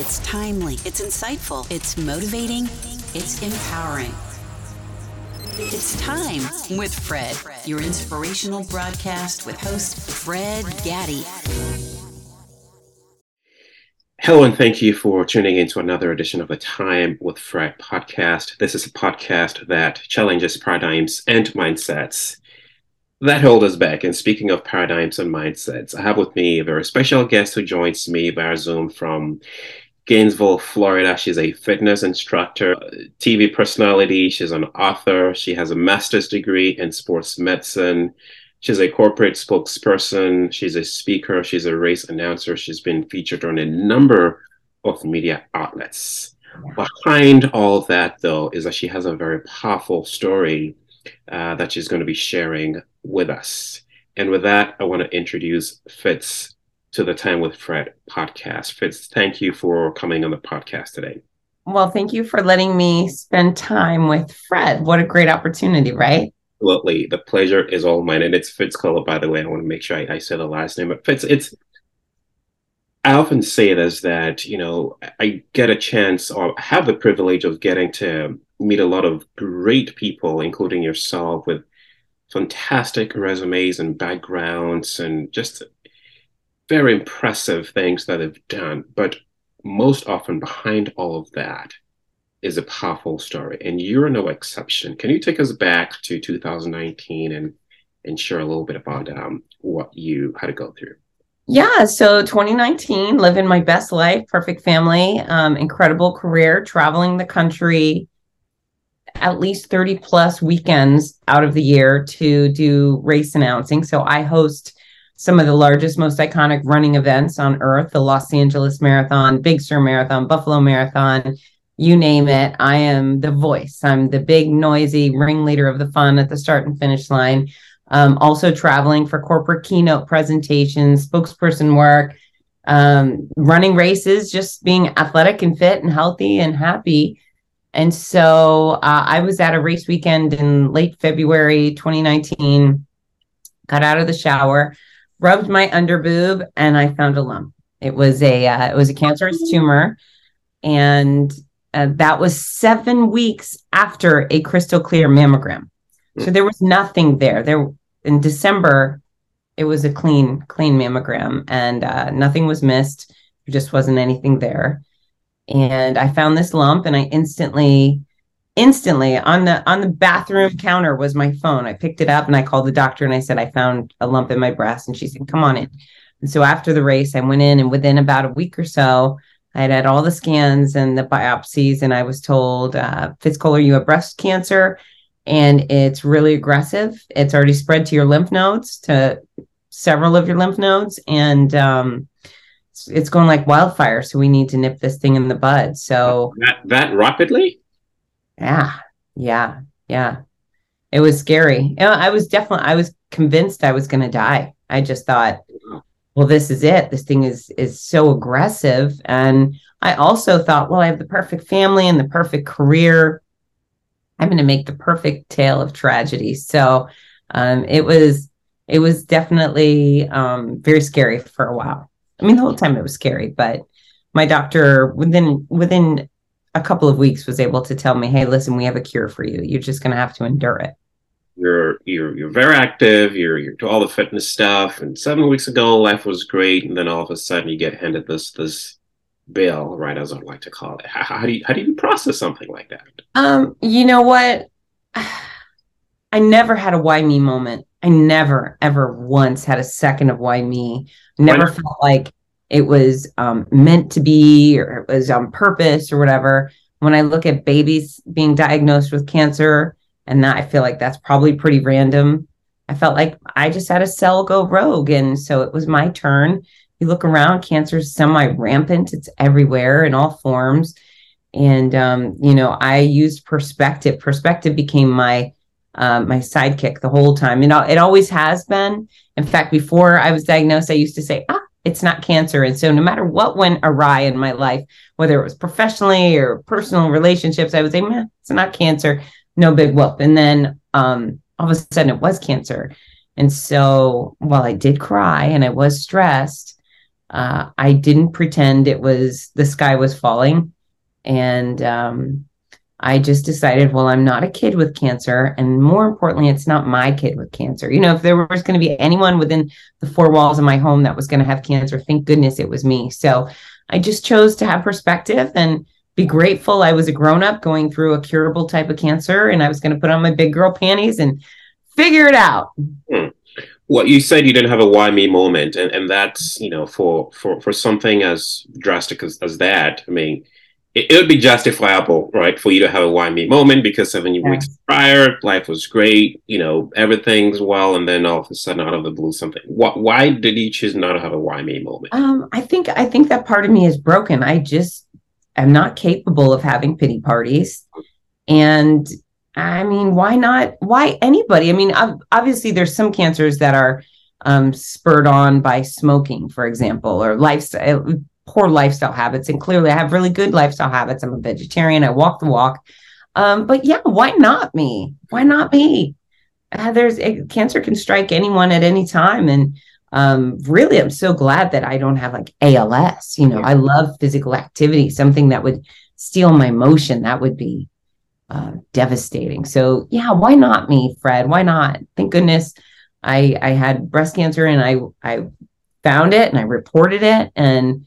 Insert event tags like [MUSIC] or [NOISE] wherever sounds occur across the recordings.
It's timely, it's insightful, it's motivating, it's empowering. It's time with Fred, your inspirational broadcast with host Fred Gaddy. Hello, and thank you for tuning in to another edition of the Time with Fred podcast. This is a podcast that challenges paradigms and mindsets that hold us back. And speaking of paradigms and mindsets, I have with me a very special guest who joins me via Zoom from Gainesville, Florida. She's a fitness instructor, TV personality. She's an author. She has a master's degree in sports medicine. She's a corporate spokesperson. She's a speaker. She's a race announcer. She's been featured on a number of media outlets. Behind all that, though, is that she has a very powerful story uh, that she's going to be sharing with us. And with that, I want to introduce Fitz to the Time with Fred podcast. Fitz, thank you for coming on the podcast today. Well, thank you for letting me spend time with Fred. What a great opportunity, right? Absolutely. The pleasure is all mine. And it's Fitz Koehler, by the way. I want to make sure I, I say the last name. But Fitz, it's I often say this that, you know, I get a chance or have the privilege of getting to meet a lot of great people, including yourself, with fantastic resumes and backgrounds and just very impressive things that they've done. But most often behind all of that is a powerful story. And you're no exception. Can you take us back to 2019 and, and share a little bit about um, what you had to go through? Yeah, so 2019, living my best life, perfect family, um, incredible career, traveling the country, at least 30 plus weekends out of the year to do race announcing. So I host some of the largest, most iconic running events on earth the Los Angeles Marathon, Big Sur Marathon, Buffalo Marathon, you name it. I am the voice. I'm the big, noisy ringleader of the fun at the start and finish line. Um, also traveling for corporate keynote presentations, spokesperson work, um, running races, just being athletic and fit and healthy and happy. And so uh, I was at a race weekend in late February 2019, got out of the shower, rubbed my underboob, and I found a lump. It was a uh, it was a cancerous tumor, and uh, that was seven weeks after a crystal clear mammogram. So there was nothing there. There in December, it was a clean clean mammogram, and uh, nothing was missed. There just wasn't anything there and I found this lump and I instantly instantly on the on the bathroom counter was my phone. I picked it up and I called the doctor and I said I found a lump in my breast and she said come on in. And so after the race I went in and within about a week or so I had had all the scans and the biopsies and I was told uh, Fitz Koehler you have breast cancer and it's really aggressive. It's already spread to your lymph nodes to several of your lymph nodes and um, it's going like wildfire. So we need to nip this thing in the bud. So that that rapidly. Yeah, yeah, yeah. It was scary. You know, I was definitely I was convinced I was going to die. I just thought, well, this is it. This thing is is so aggressive, and I also thought, well, I have the perfect family and the perfect career. I'm going to make the perfect tale of tragedy. So um, it was it was definitely um, very scary for a while. I mean, the whole time it was scary, but my doctor within within a couple of weeks was able to tell me, "Hey, listen, we have a cure for you. You're just going to have to endure it." You're you're you're very active. You're you're to all the fitness stuff. And seven weeks ago, life was great, and then all of a sudden, you get handed this this bill, right? As I like to call it. How, how do you how do you process something like that? Um, you know what? [SIGHS] I never had a why me moment. I never ever once had a second of why me never felt like it was um, meant to be or it was on purpose or whatever. When I look at babies being diagnosed with cancer, and that I feel like that's probably pretty random. I felt like I just had a cell go rogue. And so it was my turn. You look around, cancer is semi rampant, it's everywhere in all forms. And, um, you know, I used perspective. Perspective became my um, my sidekick the whole time. You know, it always has been. In fact, before I was diagnosed, I used to say, ah, it's not cancer. And so no matter what went awry in my life, whether it was professionally or personal relationships, I would say, man, it's not cancer. No big whoop. And then um, all of a sudden it was cancer. And so while I did cry and I was stressed, uh, I didn't pretend it was the sky was falling. And um, I just decided, well, I'm not a kid with cancer. And more importantly, it's not my kid with cancer. You know, if there was going to be anyone within the four walls of my home that was going to have cancer, thank goodness it was me. So I just chose to have perspective and be grateful I was a grown up going through a curable type of cancer and I was going to put on my big girl panties and figure it out. Hmm. Well, you said you didn't have a why me moment, and, and that's you know for for for something as drastic as, as that. I mean, it, it would be justifiable, right, for you to have a why me moment because seven yeah. weeks prior, life was great, you know, everything's well, and then all of a sudden, out of the blue, something. What? Why did you choose not to have a why me moment? Um, I think I think that part of me is broken. I just am not capable of having pity parties. And I mean, why not? Why anybody? I mean, obviously, there's some cancers that are um, spurred on by smoking, for example, or lifestyle, poor lifestyle habits. And clearly, I have really good lifestyle habits. I'm a vegetarian, I walk the walk. Um, but yeah, why not me? Why not me? Uh, there's cancer can strike anyone at any time. And um, really, I'm so glad that I don't have like ALS. You know, I love physical activity, something that would steal my motion. That would be uh, devastating. So, yeah, why not me, Fred? Why not? Thank goodness I I had breast cancer and I I found it and I reported it and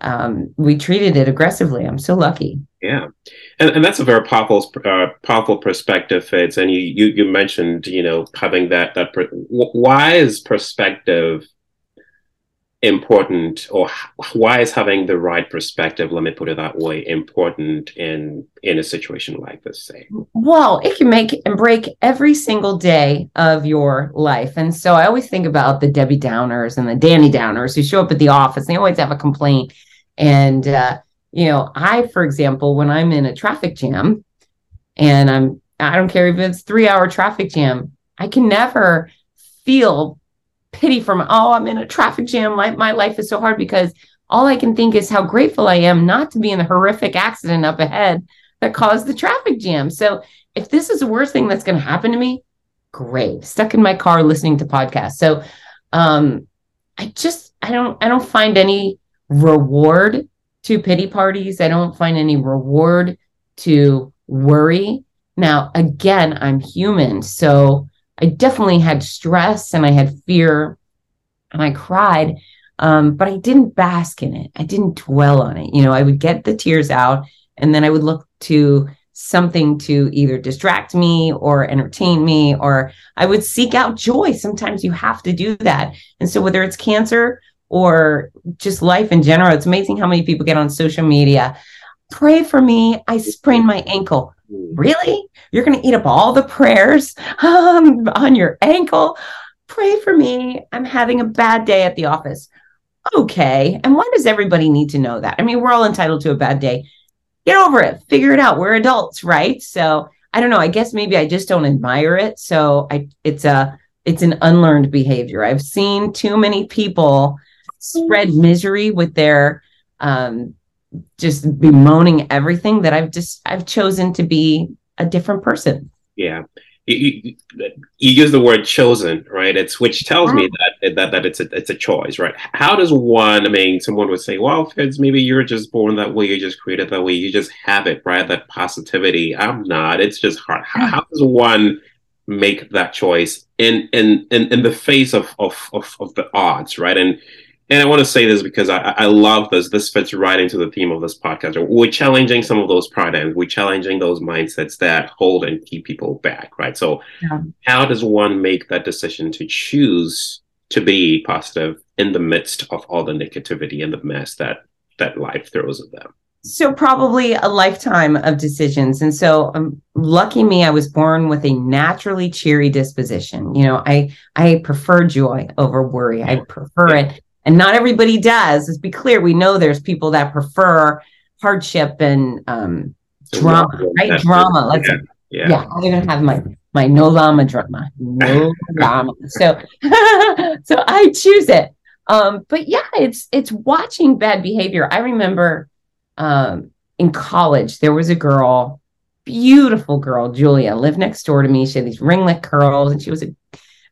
um, we treated it aggressively. I'm so lucky. Yeah, and, and that's a very powerful uh, powerful perspective, Fitz. And you, you you mentioned you know having that that per- why is perspective important, or why is having the right perspective? Let me put it that way, important in in a situation like this. Say, well, it can make and break every single day of your life. And so I always think about the Debbie Downers and the Danny Downers who show up at the office. They always have a complaint, and uh, you know, I, for example, when I'm in a traffic jam and I'm, I don't care if it's three hour traffic jam, I can never feel pity my, oh, I'm in a traffic jam. My, my life is so hard because all I can think is how grateful I am not to be in the horrific accident up ahead that caused the traffic jam. So if this is the worst thing that's going to happen to me, great. Stuck in my car listening to podcasts. So um I just I don't I don't find any reward to pity parties. I don't find any reward to worry. Now, again, I'm human. So I definitely had stress and I had fear and I cried, um, but I didn't bask in it. I didn't dwell on it. You know, I would get the tears out and then I would look to something to either distract me or entertain me, or I would seek out joy. Sometimes you have to do that. And so, whether it's cancer or just life in general. It's amazing how many people get on social media. Pray for me. I sprained my ankle. Really? You're going to eat up all the prayers [LAUGHS] um, on your ankle? Pray for me. I'm having a bad day at the office. Okay. And why does everybody need to know that? I mean, we're all entitled to a bad day. Get over it. Figure it out. We're adults, right? So I don't know. I guess maybe I just don't admire it. So I it's a it's an unlearned behavior. I've seen too many people spread misery with their um, just bemoaning everything that I've just I've chosen to be a different person. Yeah. You, you, you use the word chosen, right? It's which tells me that that that it's a it's a choice, right? How does one? I mean, someone would say, "Well, Fitz, maybe you're just born that way. You just created that way. You just have it, right? That positivity." I'm not. It's just hard. How, how does one make that choice in in in, in the face of, of of of the odds, right? And and I want to say this because I, I love this. This fits right into the theme of this podcast. We're challenging some of those paradigms. We're challenging those mindsets that hold and keep people back, right? So, yeah. how does one make that decision to choose to be positive in the midst of all the negativity and the mess that that life throws at them? So probably a lifetime of decisions. And so um, lucky me, I was born with a naturally cheery disposition. You know, I I prefer joy over worry. I prefer it and not everybody does. Let's be clear. We know there's people that prefer hardship and um, drama, right? Drama. Let's yeah, yeah. yeah. I'm gonna have my my no llama drama, no [LAUGHS] llama. So [LAUGHS] so I choose it. Um, but yeah, it's it's watching bad behavior. I remember um, in college there was a girl, beautiful girl, Julia, lived next door to me. She had these ringlet curls, and she was a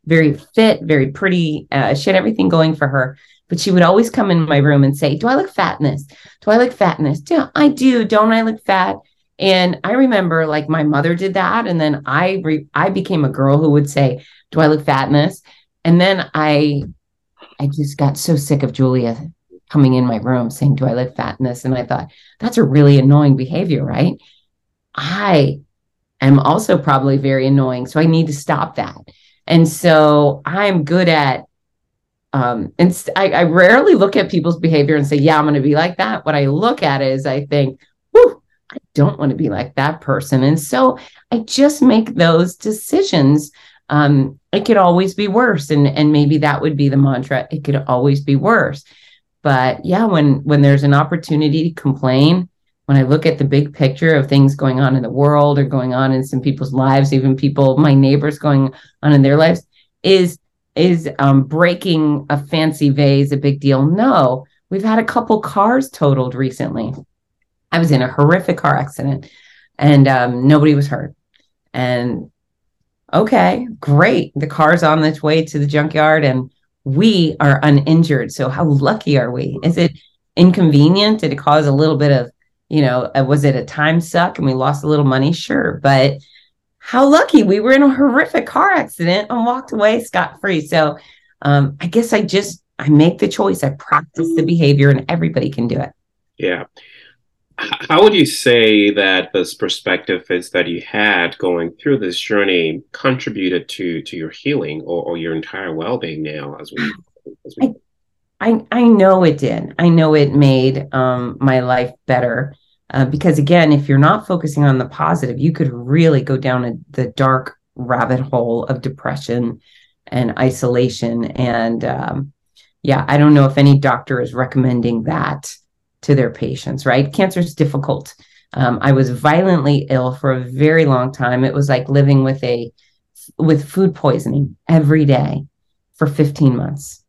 very fit, very pretty. Uh, she had everything going for her but she would always come in my room and say, Do I look fat in this? Do I look fat in this? Yeah, I do. Don't I look fat? And I remember like my mother did that. And then I re- I became a girl who would say, Do I look fat in this? And then I I just got so sick of Julia coming in my room saying, Do I look fat in this? And I thought, that's a really annoying behavior, right? I am also probably very annoying. So I need to stop that. And so I'm good at um and I, I rarely look at people's behavior and say, yeah, I'm gonna be like that. What I look at is I think, whew, I don't want to be like that person. And so I just make those decisions. Um, it could always be worse. And and maybe that would be the mantra. It could always be worse. But yeah, when when there's an opportunity to complain, when I look at the big picture of things going on in the world or going on in some people's lives, even people, my neighbors going on in their lives, is is um, breaking a fancy vase a big deal? No, we've had a couple cars totaled recently. I was in a horrific car accident, and um, nobody was hurt. And okay, great, the car's on its way to the junkyard, and we are uninjured. So how lucky are we? Is it inconvenient? Did it cause a little bit of you know, uh, was it a time suck and we lost a little money? Sure. But how lucky we were in a horrific car accident and walked away scot free. So um, I guess I just, I make the choice. I practice the behavior and everybody can do it. Yeah. How would you say that this perspective is that you had going through this journey contributed to to your healing or, or your entire well-being now as we, as we... I, I I know it did. I know it made um, my life better uh, because again, if you're not focusing on the positive, you could really go down a, the dark rabbit hole of depression and isolation. And um, yeah, I don't know if any doctor is recommending that to their patients. Right? Cancer is difficult. Um, I was violently ill for a very long time. It was like living with a with food poisoning every day for 15 months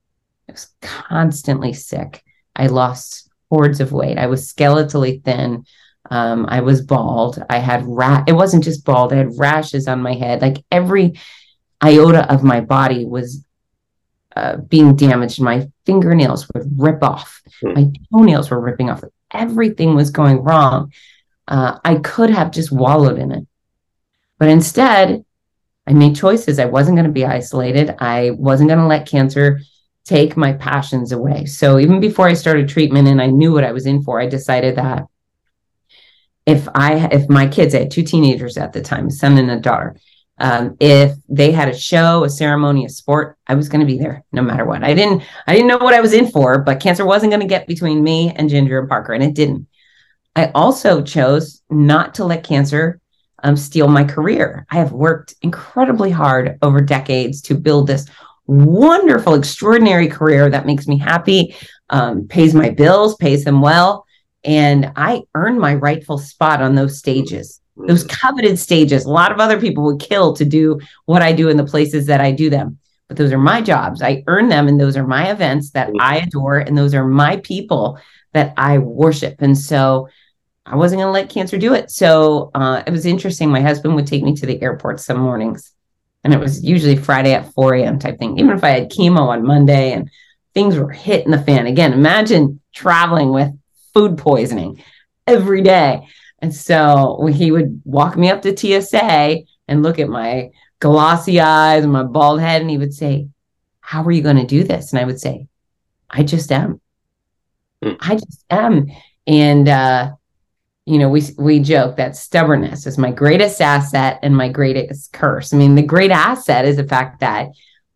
I was constantly sick. I lost hordes of weight. I was skeletally thin. Um, I was bald. I had rat. It wasn't just bald. I had rashes on my head. Like every iota of my body was uh, being damaged. My fingernails would rip off. Hmm. My toenails were ripping off. Everything was going wrong. Uh, I could have just wallowed in it, but instead, I made choices. I wasn't going to be isolated. I wasn't going to let cancer take my passions away. So even before I started treatment and I knew what I was in for, I decided that if I if my kids, I had two teenagers at the time, a son and a daughter. Um, if they had a show, a ceremony, a sport, I was going to be there no matter what. I didn't I didn't know what I was in for, but cancer wasn't going to get between me and Ginger and Parker, and it didn't. I also chose not to let cancer um, steal my career. I have worked incredibly hard over decades to build this wonderful, extraordinary career that makes me happy, um, pays my bills, pays them well. And I earn my rightful spot on those stages, those mm-hmm. coveted stages. A lot of other people would kill to do what I do in the places that I do them. But those are my jobs. I earn them, and those are my events that I adore, and those are my people that I worship. And so I wasn't going to let cancer do it. So uh, it was interesting. My husband would take me to the airport some mornings and it was usually Friday at 4 a.m. type thing. Even if I had chemo on Monday and things were hitting the fan again, imagine traveling with food poisoning every day. And so he would walk me up to TSA and look at my glossy eyes and my bald head, and he would say, How are you going to do this? And I would say, I just am. Mm. I just am. And uh, you know, we we joke that stubbornness is my greatest asset and my greatest curse. I mean, the great asset is the fact that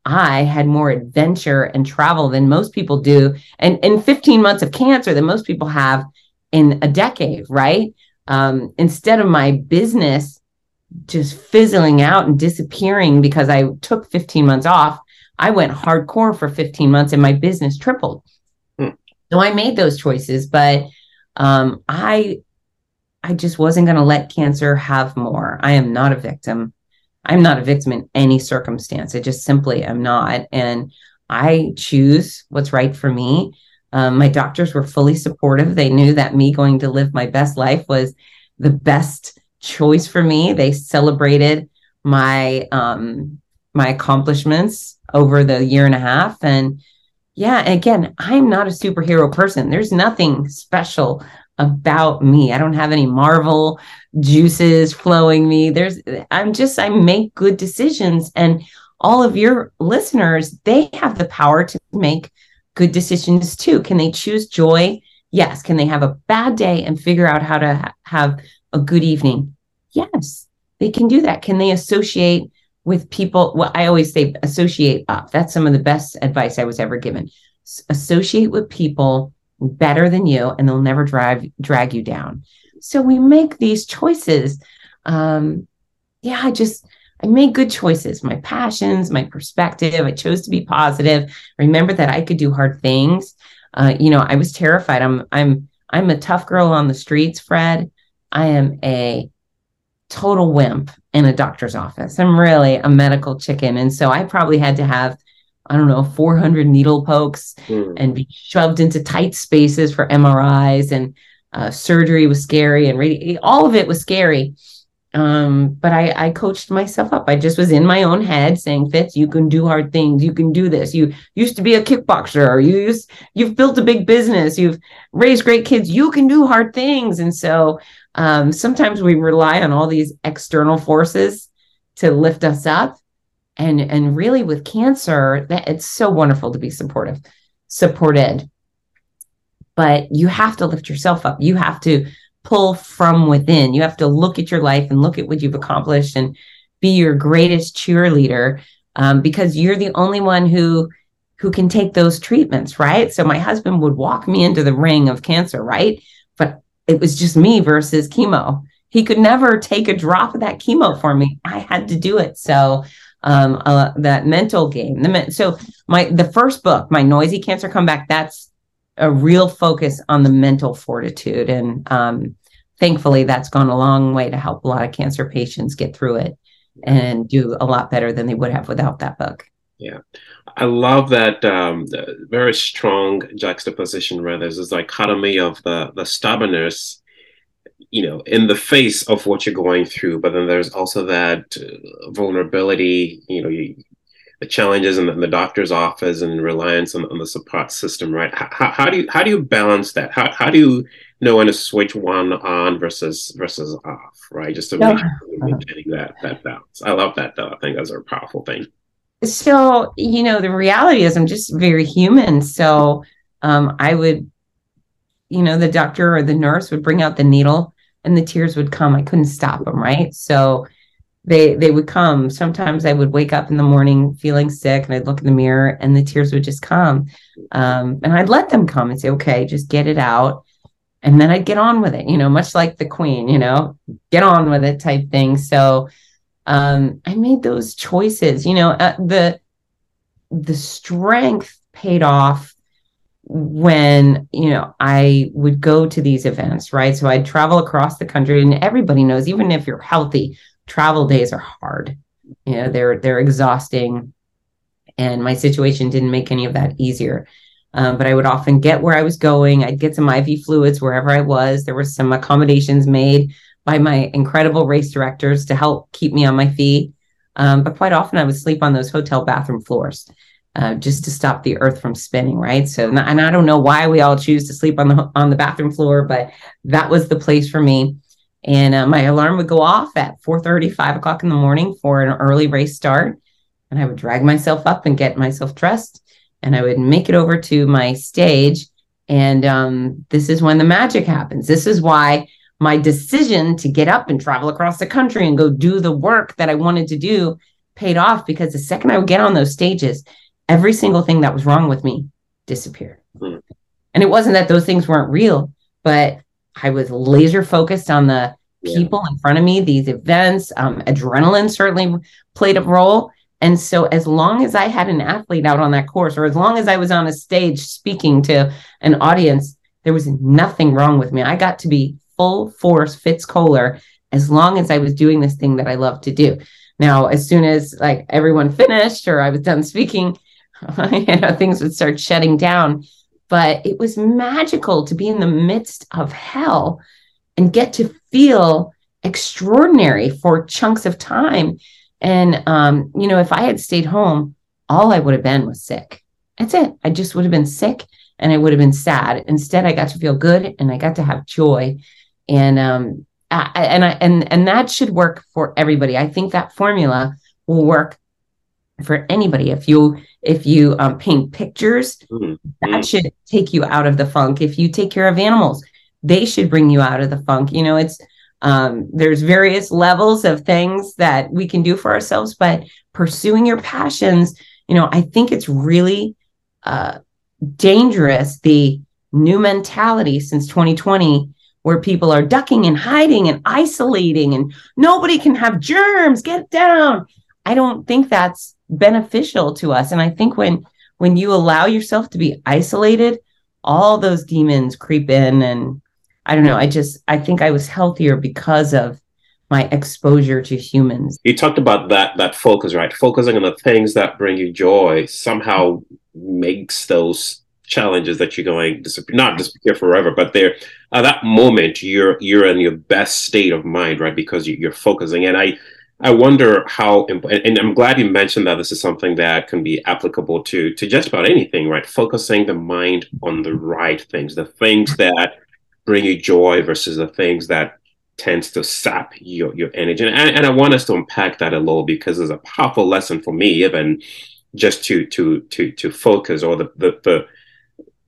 I had more adventure and travel than most people do, and in 15 months of cancer than most people have in a decade, right? Um, instead of my business just fizzling out and disappearing because I took 15 months off, I went hardcore for 15 months and my business tripled. Hmm. So I made those choices, but um, I I just wasn't going to let cancer have more. I am not a victim. I'm not a victim in any circumstance. I just simply am not. And I choose what's right for me. Um, my doctors were fully supportive. They knew that me going to live my best life was the best choice for me. They celebrated my um, my accomplishments over the year and a half, and Yeah. Again, I'm not a superhero person. There's nothing special about me. I don't have any Marvel juices flowing me. There's I'm just I make good decisions and all of your listeners, they have the power to make good decisions too. Can they choose joy? Yes. Can they have a bad day and figure out how to ha- have a good evening? Yes, they can do that. Can they associate with people? Well, I always say associate up. That's some of the best advice I was ever given. S- associate with people better than you, and they'll never drive drag you down. So we make these choices. Um, yeah, I just I made good choices. My passions, my perspective. I chose to be positive. Remember that I could do hard things. Uh, you know, I was terrified. I'm I'm I'm a tough girl on the streets, Fred. I am a total wimp in a doctor's office. I'm really a medical chicken. And so I probably had to have, I don't know, 400 needle pokes mm. and be shoved into tight spaces for MRIs and uh, surgery was scary and radi- all of it was scary. Um, but I, I coached myself up. I just was in my own head saying, Fitz, you can do hard things. You can do this. You used to be a kickboxer. You used, you've built a big business. You've raised great kids. You can do hard things. And so um, sometimes we rely on all these external forces to lift us up. And, and really with cancer, that it's so wonderful to be supportive, supported. But you have to lift yourself up. You have to pull from within. You have to look at your life and look at what you've accomplished and be your greatest cheerleader um, because you're the only one who who can take those treatments, right? So my husband would walk me into the ring of cancer, right? But it was just me versus chemo. He could never take a drop of that chemo for me. I had to do it. So um, uh, that mental game. The so my the first book, my noisy cancer comeback. That's a real focus on the mental fortitude, and um, thankfully, that's gone a long way to help a lot of cancer patients get through it and do a lot better than they would have without that book. Yeah, I love that um, very strong juxtaposition. Where there's this dichotomy of the the stubbornness, you know, in the face of what you're going through, but then there's also that uh, vulnerability. You know, you, the challenges in the, in the, doctor's office and reliance on, on the support system. Right? How, how do you how do you balance that? How how do you know when to switch one on versus versus off? Right? Just to yeah. make sure maintaining that that balance. I love that though. I think that's a powerful thing so you know the reality is i'm just very human so um, i would you know the doctor or the nurse would bring out the needle and the tears would come. I couldn't stop them right? So they they would come. Sometimes i would wake up in the morning feeling sick and i'd look in the mirror and the tears would just come. Um, and i'd let them come and say okay just get it out. And then i'd get on with it you know much like the queen you know get on with it type thing. So um, I made those choices. You know, uh, the the strength paid off when you know I would go to these events, right? So I'd travel across the country, and everybody knows, even if you're healthy, travel days are hard. You know, they're they're exhausting, and my situation didn't make any of that easier. Um, but I would often get where I was going. I'd get some IV fluids wherever I was. There were some accommodations made by my incredible race directors to help keep me on my feet. Um, but quite often I would sleep on those hotel bathroom floors uh, just to stop the earth from spinning, right? So, and I don't know why we all choose to sleep on the on the bathroom floor, but that was the place for me. And uh, my alarm would go off at 4 30, 5 o'clock in the morning for an early race start. And I would drag myself up and get myself dressed. And I would make it over to my stage. And um, this is when the magic happens. This is why my decision to get up and travel across the country and go do the work that I wanted to do paid off because the second I would get on those stages, every single thing that was wrong with me disappeared. Mm-hmm. And it wasn't that those things weren't real, but I was laser focused on the people yeah. in front of me, these events. Um, adrenaline certainly played a role. And so, as long as I had an athlete out on that course, or as long as I was on a stage speaking to an audience, there was nothing wrong with me. I got to be full force Fitz Koehler as long as I was doing this thing that I love to do. Now, as soon as like everyone finished or I was done speaking, [LAUGHS] you know, things would start shutting down. But it was magical to be in the midst of hell and get to feel extraordinary for chunks of time. And um, you know, if I had stayed home, all I would have been was sick. That's it. I just would have been sick and I would have been sad. Instead, I got to feel good and I got to have joy. And um I, and I and and that should work for everybody. I think that formula will work for anybody. If you if you um, paint pictures, mm-hmm. that should take you out of the funk. If you take care of animals, they should bring you out of the funk. You know, it's um, there's various levels of things that we can do for ourselves, but pursuing your passions, you know, I think it's really uh, dangerous. The new mentality since 2020 where people are ducking and hiding and isolating and nobody can have germs get down i don't think that's beneficial to us and i think when when you allow yourself to be isolated all those demons creep in and i don't know i just i think i was healthier because of my exposure to humans you talked about that that focus right focusing on the things that bring you joy somehow makes those challenges that you're going disappear, not disappear forever, but there at that moment you're you're in your best state of mind, right? Because you, are focusing. And I I wonder how, and I'm glad you mentioned that this is something that can be applicable to to just about anything, right? Focusing the mind on the right things, the things that bring you joy versus the things that tends to sap your your energy. And, and I want us to unpack that a little because it's a powerful lesson for me, even just to to to to focus or the the, the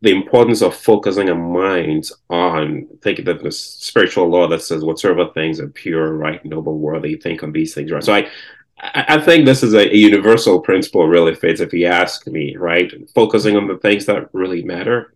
the importance of focusing our minds on thinking that the spiritual law that says whatsoever things are pure, right, noble, worthy, think on these things, right? So I I think this is a, universal principle, really, Fitz, if you ask me, right? Focusing on the things that really matter.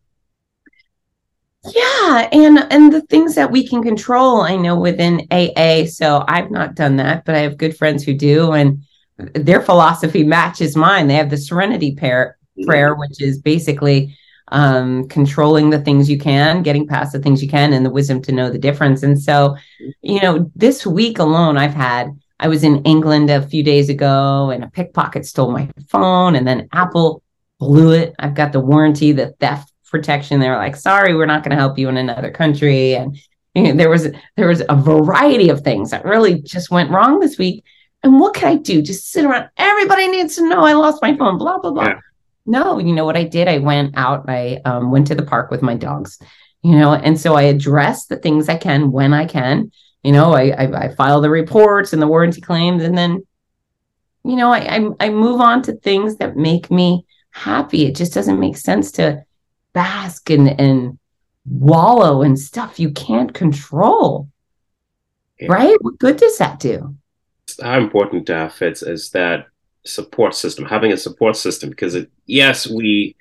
Yeah, and and the things that we can control, I know within AA. So I've not done that, but I have good friends who do, and their philosophy matches mine. They have the Serenity prayer, mm-hmm. prayer, which is basically um, controlling the things you can, getting past the things you can, and the wisdom to know the difference. And so, you know, this week alone, I've had, I was in England a few days ago and a pickpocket stole my phone, and then Apple blew it. I've got the warranty, the theft protection. They're like, sorry, we're not going to help you in another country. And you know, there was there was a variety of things that really just went wrong this week. And what could I do? Just sit around. Everybody needs to know I lost my phone. Blah blah blah. Yeah. No, you know what I did? I went out, I um, went to the park with my dogs, you know, and so I address the things I can when I can. You know, I, I, I file the reports and the warranty claims, and then, you know, I, I, I move on to things that make me happy. It just doesn't make sense to bask and, and wallow in stuff you can't control. Yeah. Right? What good does that do? How important, uh, Fitz, is that support system, having a support system, because it, yes, we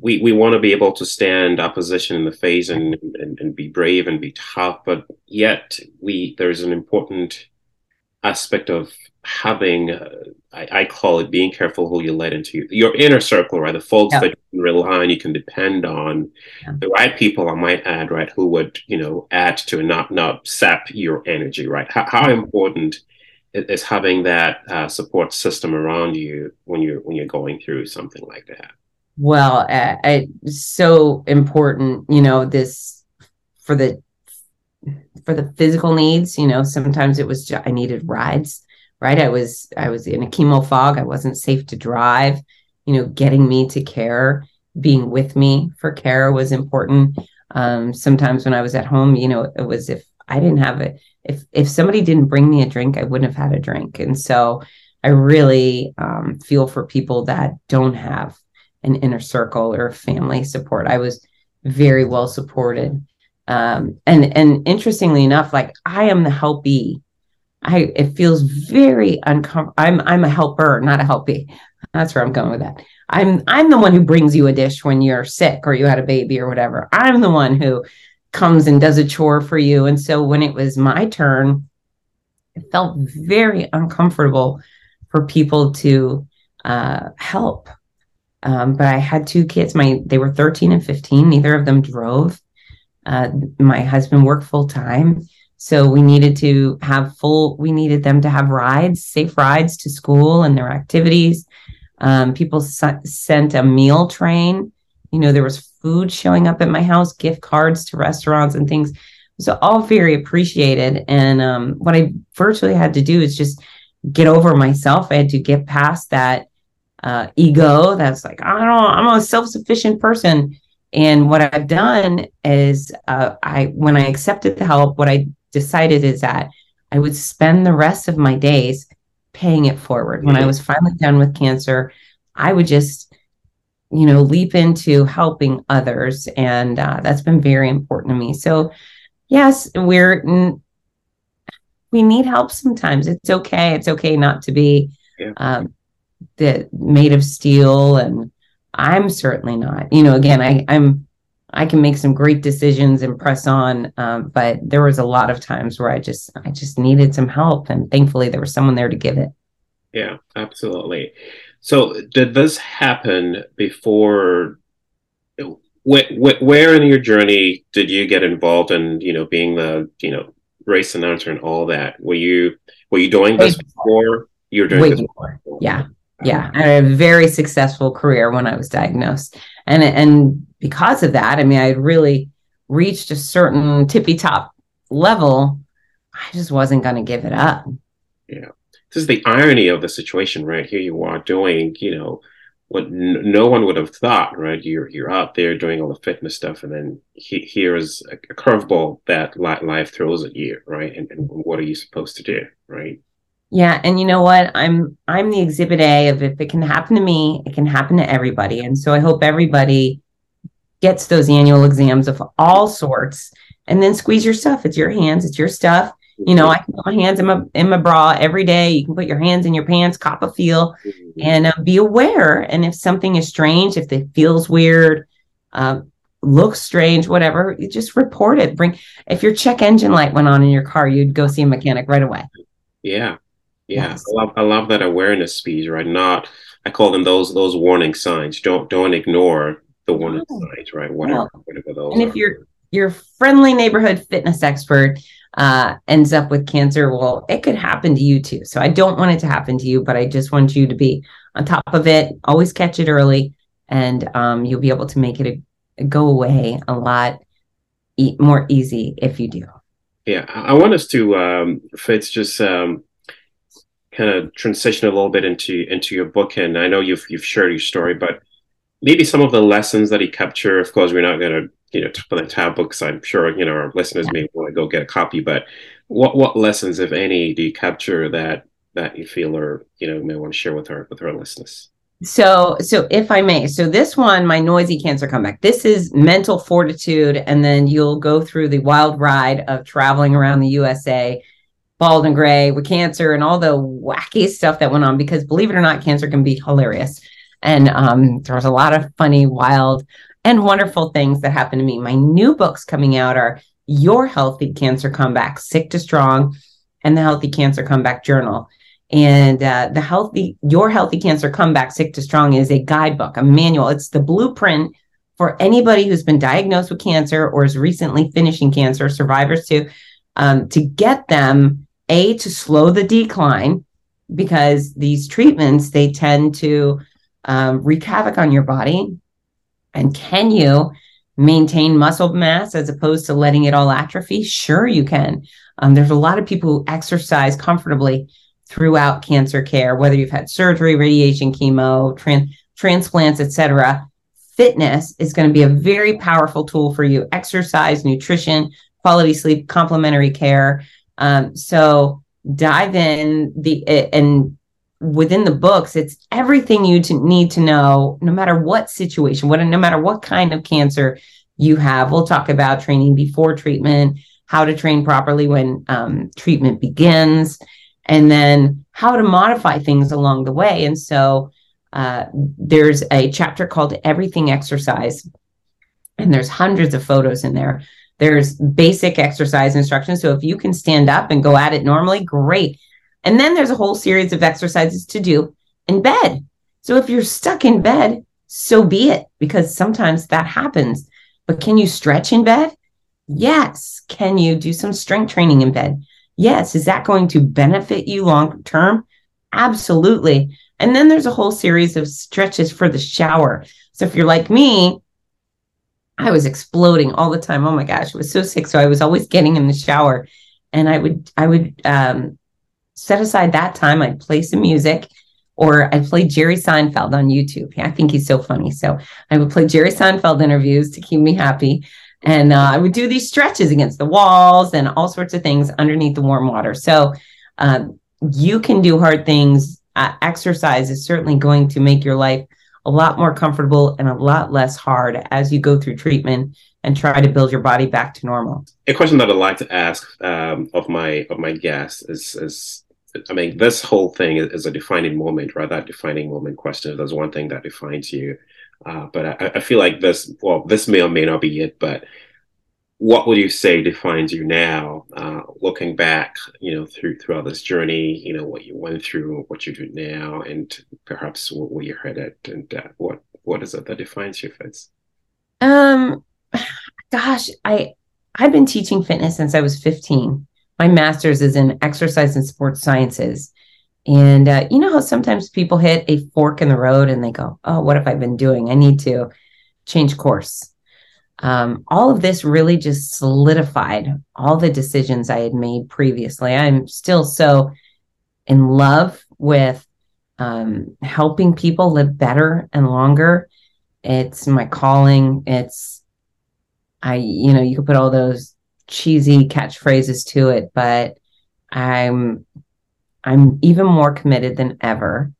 we we want to be able to stand opposition in the face and, and, and be brave and be tough, but yet we there's an important aspect of having uh, I, I, call it being careful who you let into your, your inner circle, right? The folks yeah. that you can rely on, you can depend on, yeah. the right people, I might add, right, who would you know add to and not not sap your energy, right? How, how important is having that uh, support system around you when you're when you're going through something like that. Well uh, it's so important you know this for the for the physical needs you know sometimes it was just, i needed rides right? I was i was in a chemo fog. I wasn't safe to drive. You know getting me to care being with me for care was important. Um, sometimes when i was at home you know it was if i didn't have it if if somebody didn't bring me a drink, I wouldn't have had a drink. And so I really um, feel for people that don't have an inner circle or family support. I was very well supported. Um, and and interestingly enough, like I am the helpee. I it feels very uncomfortable. I'm I'm a helper, not a helpee. That's where I'm going with that. I'm I'm the one who brings you a dish when you're sick or you had a baby or whatever. I'm the one who comes and does a chore for you. And so when it was my turn, it felt very uncomfortable for people to uh, help. Um, but I had two kids. My they were 13 and 15. Neither of them drove. Uh, my husband worked full time, so we needed to have full. We needed them to have rides, safe rides to school and their activities. Um, people sent a meal train. You know, there was food showing up at my house, gift cards to restaurants and things. So all very appreciated. And um, what I virtually had to do is just get over myself. I had to get past that uh, ego that's like, I don't, I'm a self sufficient person. And what I've done is, uh, I when I accepted the help, what I decided is that I would spend the rest of my days paying it forward. When I was finally done with cancer, I would just, you know, leap into helping others, and uh, that's been very important to me. So, yes, we're we need help sometimes. It's okay. It's okay not to be yeah. um, the made of steel, and I'm certainly not. You know, again, I I'm I can make some great decisions and press on, um, but there was a lot of times where I just I just needed some help, and thankfully there was someone there to give it. Yeah, absolutely. So, did this happen before? Where, where in your journey did you get involved in you know being the you know race announcer and all that? Were you were you doing this before? You were doing this before. Yeah, yeah. I had a very successful career when I was diagnosed, and and because of that, I mean, I had really reached a certain tippy top level. I just wasn't going to give it up. Yeah, this is the irony of the situation, right? Here you are doing, you know, what n- no one would have thought, right? You're you're out there doing all the fitness stuff, and then he, here is a, a curveball that life throws at you, right? And, and what are you supposed to do, right? Yeah, and you know what? I'm I'm the exhibit A of if it can happen to me, it can happen to everybody. And so I hope everybody gets those annual exams of all sorts and then squeeze your stuff. It's your hands, it's your stuff. You know, I can put my hands in my in my bra every day. You can put your hands in your pants, cop a feel, mm-hmm. and uh, be aware. And if something is strange, if it feels weird, uh, looks strange, whatever, you just report it. Bring if your check engine light went on in your car, you'd go see a mechanic right away. Yeah, yeah, yes. I love I love that awareness speech. Right, not I call them those those warning signs. Don't don't ignore the warning signs. Right, whatever whatever those. And if you're your friendly neighborhood fitness expert uh, ends up with cancer, well, it could happen to you too. So I don't want it to happen to you, but I just want you to be on top of it. Always catch it early, and um, you'll be able to make it a, go away a lot e- more easy if you do. Yeah, I want us to, um, Fitz, just um, kind of transition a little bit into into your book, and I know you've you've shared your story, but maybe some of the lessons that he captured. Of course, we're not going to you know, top of the tab books. I'm sure you know our listeners yeah. may want to go get a copy. But what what lessons, if any, do you capture that that you feel or you know may want to share with our with our listeners? So, so if I may, so this one, my noisy cancer comeback. This is mental fortitude, and then you'll go through the wild ride of traveling around the USA, bald and gray with cancer, and all the wacky stuff that went on. Because believe it or not, cancer can be hilarious, and um, there was a lot of funny, wild and wonderful things that happen to me. My new books coming out are Your Healthy Cancer Comeback, Sick to Strong, and the Healthy Cancer Comeback Journal. And uh, the healthy, Your Healthy Cancer Comeback, Sick to Strong is a guidebook, a manual. It's the blueprint for anybody who's been diagnosed with cancer or is recently finishing cancer, survivors too, um, to get them a to slow the decline because these treatments they tend to um, wreak havoc on your body and can you maintain muscle mass as opposed to letting it all atrophy? Sure, you can. Um, there's a lot of people who exercise comfortably throughout cancer care, whether you've had surgery, radiation, chemo, tran- transplants, etc. Fitness is going to be a very powerful tool for you. Exercise, nutrition, quality sleep, complementary care. Um, so dive in the and within the books it's everything you to need to know no matter what situation what no matter what kind of cancer you have. We'll talk about training before treatment how to train properly when um, treatment begins and then how to modify things along the way. And so uh, there's a chapter called everything exercise and there's hundreds of photos in there. There's basic exercise instructions. So if you can stand up and go at it normally great and then there's a whole series of exercises to do in bed. So if you're stuck in bed, so be it, because sometimes that happens. But can you stretch in bed? Yes. Can you do some strength training in bed? Yes. Is that going to benefit you long term? Absolutely. And then there's a whole series of stretches for the shower. So if you're like me, I was exploding all the time. Oh my gosh, I was so sick. So I was always getting in the shower and I would I would um, set aside that time. I'd play some music or I'd play Jerry Seinfeld on YouTube. I think he's so funny. So I would play Jerry Seinfeld interviews to keep me happy. And uh, I would do these stretches against the walls and all sorts of things underneath the warm water. So um, you can do hard things. Uh, exercise is certainly going to make your life a lot more comfortable and a lot less hard as you go through treatment and try to build your body back to normal. A question that I'd like to ask um, of my of my guests is is I mean, this whole thing is, a defining moment, right? That defining moment question. There's one thing that defines you. Uh, but I, I, feel like this, well, this may or may not be it, but what would you say defines you now, uh, looking back, you know, through throughout this journey, you know, what you went through, what you do now, and perhaps where you're headed, and uh, what what is it that defines you, Fitz? Um, [SIGHS] gosh, I I've been teaching fitness since I was 15 my master's is in exercise and sports sciences. And uh, you know how sometimes people hit a fork in the road and they go, Oh, what have I been doing? I need to change course. Um, all of this really just solidified all the decisions I had made previously. I'm still so in love with um, helping people live better and longer. It's my calling. It's, I, you know, you could put all those cheesy catchphrases to it, but I'm I'm even more committed than ever.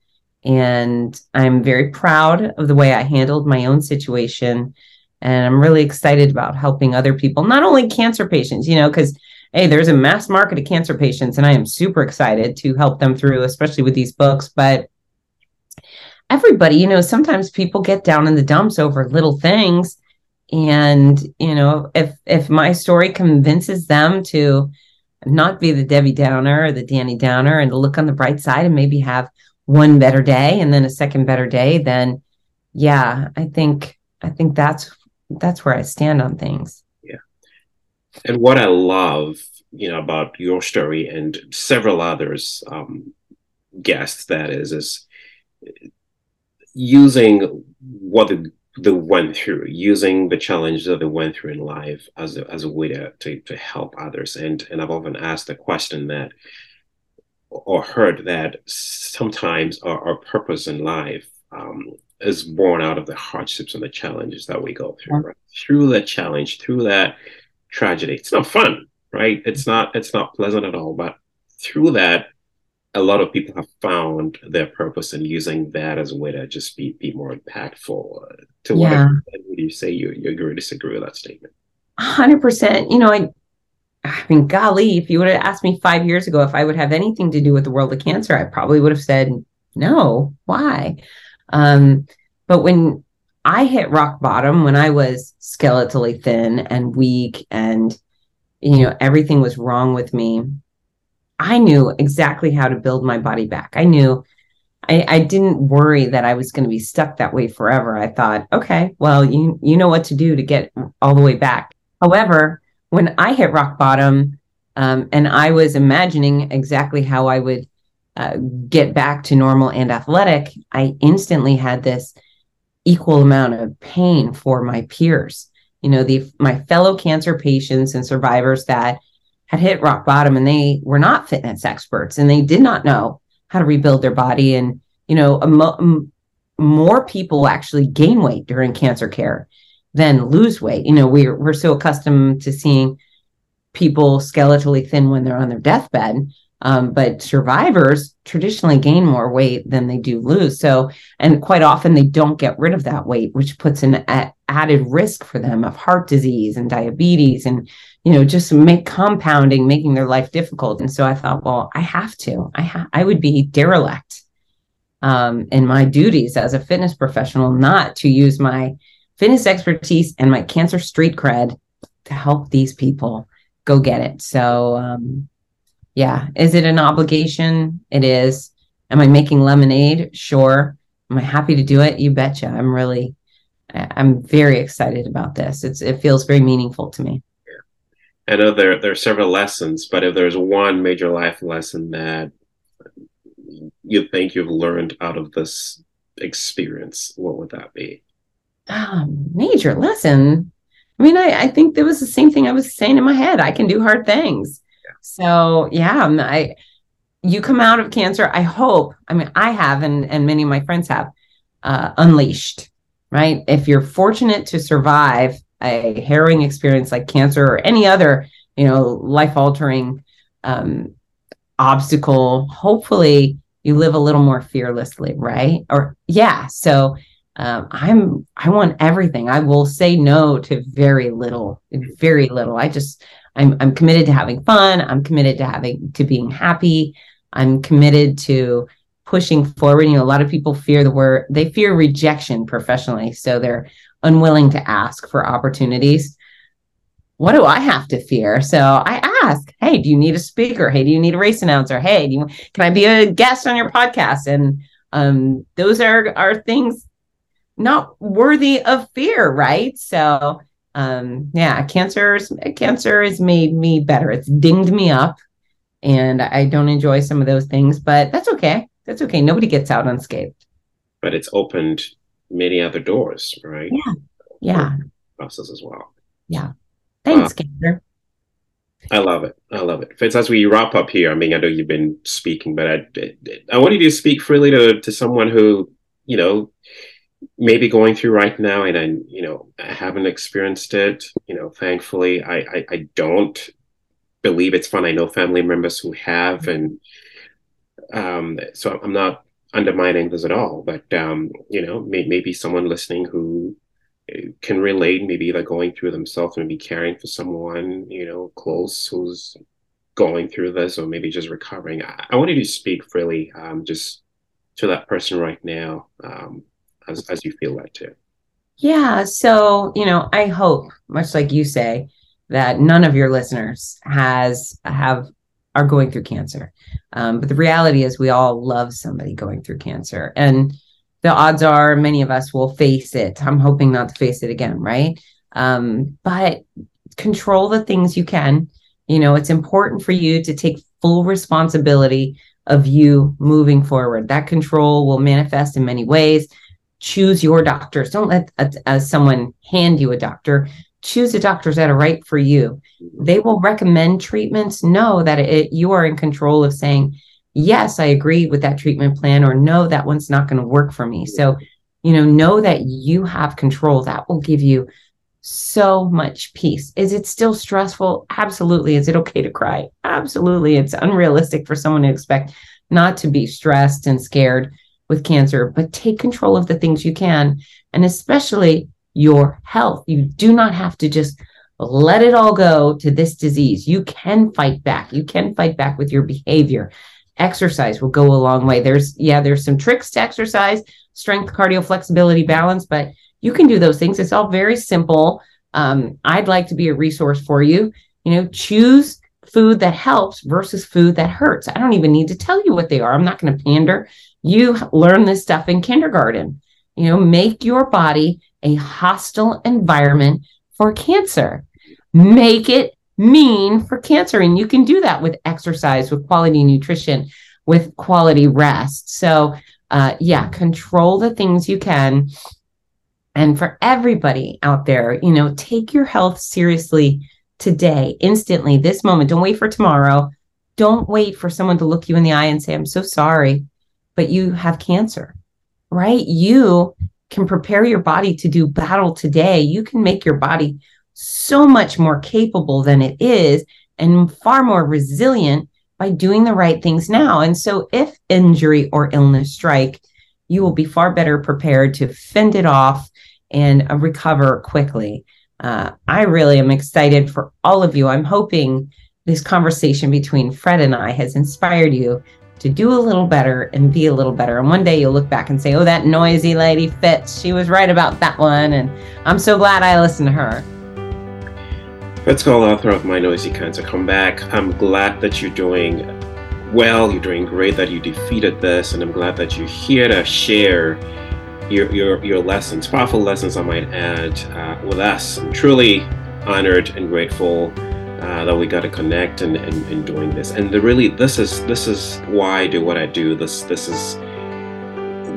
And I'm very proud of the way I handled my own situation. And I'm really excited about helping other people, not only cancer patients, you know, because hey, there's a mass market of cancer patients, and I am super excited to help them through, especially with these books. But everybody, you know, sometimes people get down in the dumps over little things and you know if if my story convinces them to not be the debbie downer or the danny downer and to look on the bright side and maybe have one better day and then a second better day then yeah i think i think that's that's where i stand on things. Yeah. And what i love you know about your story and several others um guests that is is using what the they went through, using the challenges that they went through in life as a, as a way to, to, to help others. And, and I've often asked the question that, or heard that sometimes our, our purpose in life um, is born out of the hardships and the challenges that we go through. Right? Through that challenge, through that tragedy, it's not fun, right? It's not it's not pleasant at all. But through that, a lot of people have found their purpose in using that as a way to just be be more impactful. Uh, to what would you say you you agree or disagree with that statement? Hundred percent. You know, I I mean, golly, if you would have asked me five years ago if I would have anything to do with the world of cancer, I probably would have said no. Why? Um, but when I hit rock bottom, when I was skeletally thin and weak, and you know everything was wrong with me, I knew exactly how to build my body back. I knew I, I didn't worry that I was going to be stuck that way forever. I thought, okay, well, you you know what to do to get all the way back. However, when I hit rock bottom, um, and I was imagining exactly how I would uh, get back to normal and athletic, I instantly had this equal amount of pain for my peers. You know, the my fellow cancer patients and survivors that had hit rock bottom and they were not fitness experts and they did not know how to rebuild their body. And you know mo- more people actually gain weight during cancer care than lose weight. You know we're we're so accustomed to seeing people skeletally thin when they're on their deathbed um, but survivors traditionally gain more weight than they do lose. So and quite often they don't get rid of that weight which puts an a- added risk for them of heart disease and diabetes and you know just make compounding making their life difficult. And so i thought well i have to. I ha- i would be derelict um, in my duties as a fitness professional not to use my fitness expertise and my cancer street cred to help these people go get it. So um, yeah. Is it an obligation? It is. Am i making lemonade? Sure. Am i happy to do it? You betcha. I'm really i'm very excited about this it's it feels very meaningful to me I know there there are several lessons, but if there's one major life lesson that you think you've learned out of this experience, what would that be? Um, major lesson. I mean, I, I think that was the same thing I was saying in my head. I can do hard things. Yeah. So yeah, I you come out of cancer, I hope, I mean, I have, and, and many of my friends have, uh, unleashed, right? If you're fortunate to survive a harrowing experience like cancer or any other, you know, life altering um, obstacle, hopefully you live a little more fearlessly, right? Or, yeah. So, um, I'm I want everything. I will say no to very little, very little. I just I'm I'm committed to having fun. I'm committed to having to being happy. I'm committed to pushing forward. You know, a lot of people fear the word they fear rejection professionally, so they're unwilling to ask for opportunities. What do I have to fear? So I ask, hey, do you need a speaker? Hey, do you need a race announcer? Hey, you, can I be a guest on your podcast? And um, those are are things not worthy of fear, right? So um yeah, cancer cancer has made me better. It's dinged me up and I don't enjoy some of those things, but that's okay. That's okay. Nobody gets out unscathed. But it's opened many other doors, right? Yeah. Yeah. Process as well. Yeah. Thanks, uh, cancer. I love it. I love it. Fitz, as we wrap up here, I mean, I know you've been speaking, but I, I wanted you to speak freely to, to someone who, you know, maybe going through right now and I you know I haven't experienced it you know thankfully I, I I, don't believe it's fun I know family members who have and um so I'm not undermining this at all but um you know may, maybe someone listening who uh, can relate maybe they're going through themselves maybe caring for someone you know close who's going through this or maybe just recovering I, I wanted to speak freely um just to that person right now um as, as you feel that too. Yeah. So, you know, I hope, much like you say, that none of your listeners has have are going through cancer. Um, but the reality is we all love somebody going through cancer. And the odds are many of us will face it. I'm hoping not to face it again, right? Um, but control the things you can. You know, it's important for you to take full responsibility of you moving forward. That control will manifest in many ways choose your doctors. Don't let a, a, someone hand you a doctor. Choose the doctors that are right for you. They will recommend treatments. Know that it, you are in control of saying, yes, I agree with that treatment plan, or no, that one's not going to work for me. So, you know, know that you have control. That will give you so much peace. Is it still stressful? Absolutely. Is it okay to cry? Absolutely. It's unrealistic for someone to expect not to be stressed and scared with cancer, but take control of the things you can, and especially your health. You do not have to just let it all go to this disease. You can fight back. You can fight back with your behavior. Exercise will go a long way. There's, yeah, there's some tricks to exercise, strength, cardio, flexibility, balance, but you can do those things. It's all very simple. Um, I'd like to be a resource for you. You know, choose food that helps versus food that hurts. I don't even need to tell you what they are. I'm not going to pander. You learn this stuff in kindergarten. You know, make your body a hostile environment for cancer. Make it mean for cancer. And you can do that with exercise, with quality nutrition, with quality rest. So, uh, yeah, control the things you can. And for everybody out there, you know, take your health seriously today, instantly, this moment. Don't wait for tomorrow. Don't wait for someone to look you in the eye and say, I'm so sorry but you have cancer, right? You can prepare your body to do battle today. You can make your body so much more capable than it is and far more resilient by doing the right things now. And so, if injury or illness strike, you will be far better prepared to fend it off and uh, recover quickly. Uh, I really am excited for all of you. I'm hoping this conversation between Fred and I has inspired you to do a little better and be a little better. And one day you'll look back and say, oh, that noisy lady Fitz. She was right about that one. And I'm so glad I listened to her. Fitz Koehler, author of My Noisy Cancer Comeback. I'm glad that you're doing well. You're doing great that you defeated this. And I'm glad that you're here to share your, your, your lessons, powerful lessons, I might add, uh, with us. I'm truly honored and grateful uh, that we got to connect and, and, and doing this. And the really, this is this is why I do what I do. This this is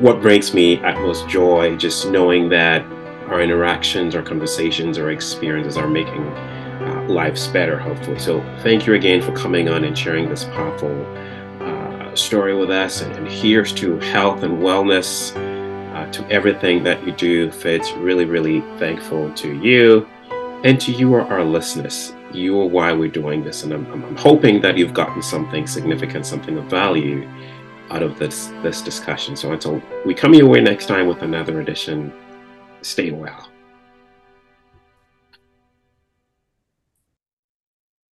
what brings me utmost joy. Just knowing that our interactions, our conversations, our experiences are making uh, lives better. Hopefully. So thank you again for coming on and sharing this powerful uh, story with us. And, and here's to health and wellness, uh, to everything that you do. Fitz, really, really thankful to you and to you, our listeners. You are why we're doing this. And I'm, I'm hoping that you've gotten something significant, something of value out of this, this discussion. So until we come your way next time with another edition, stay well.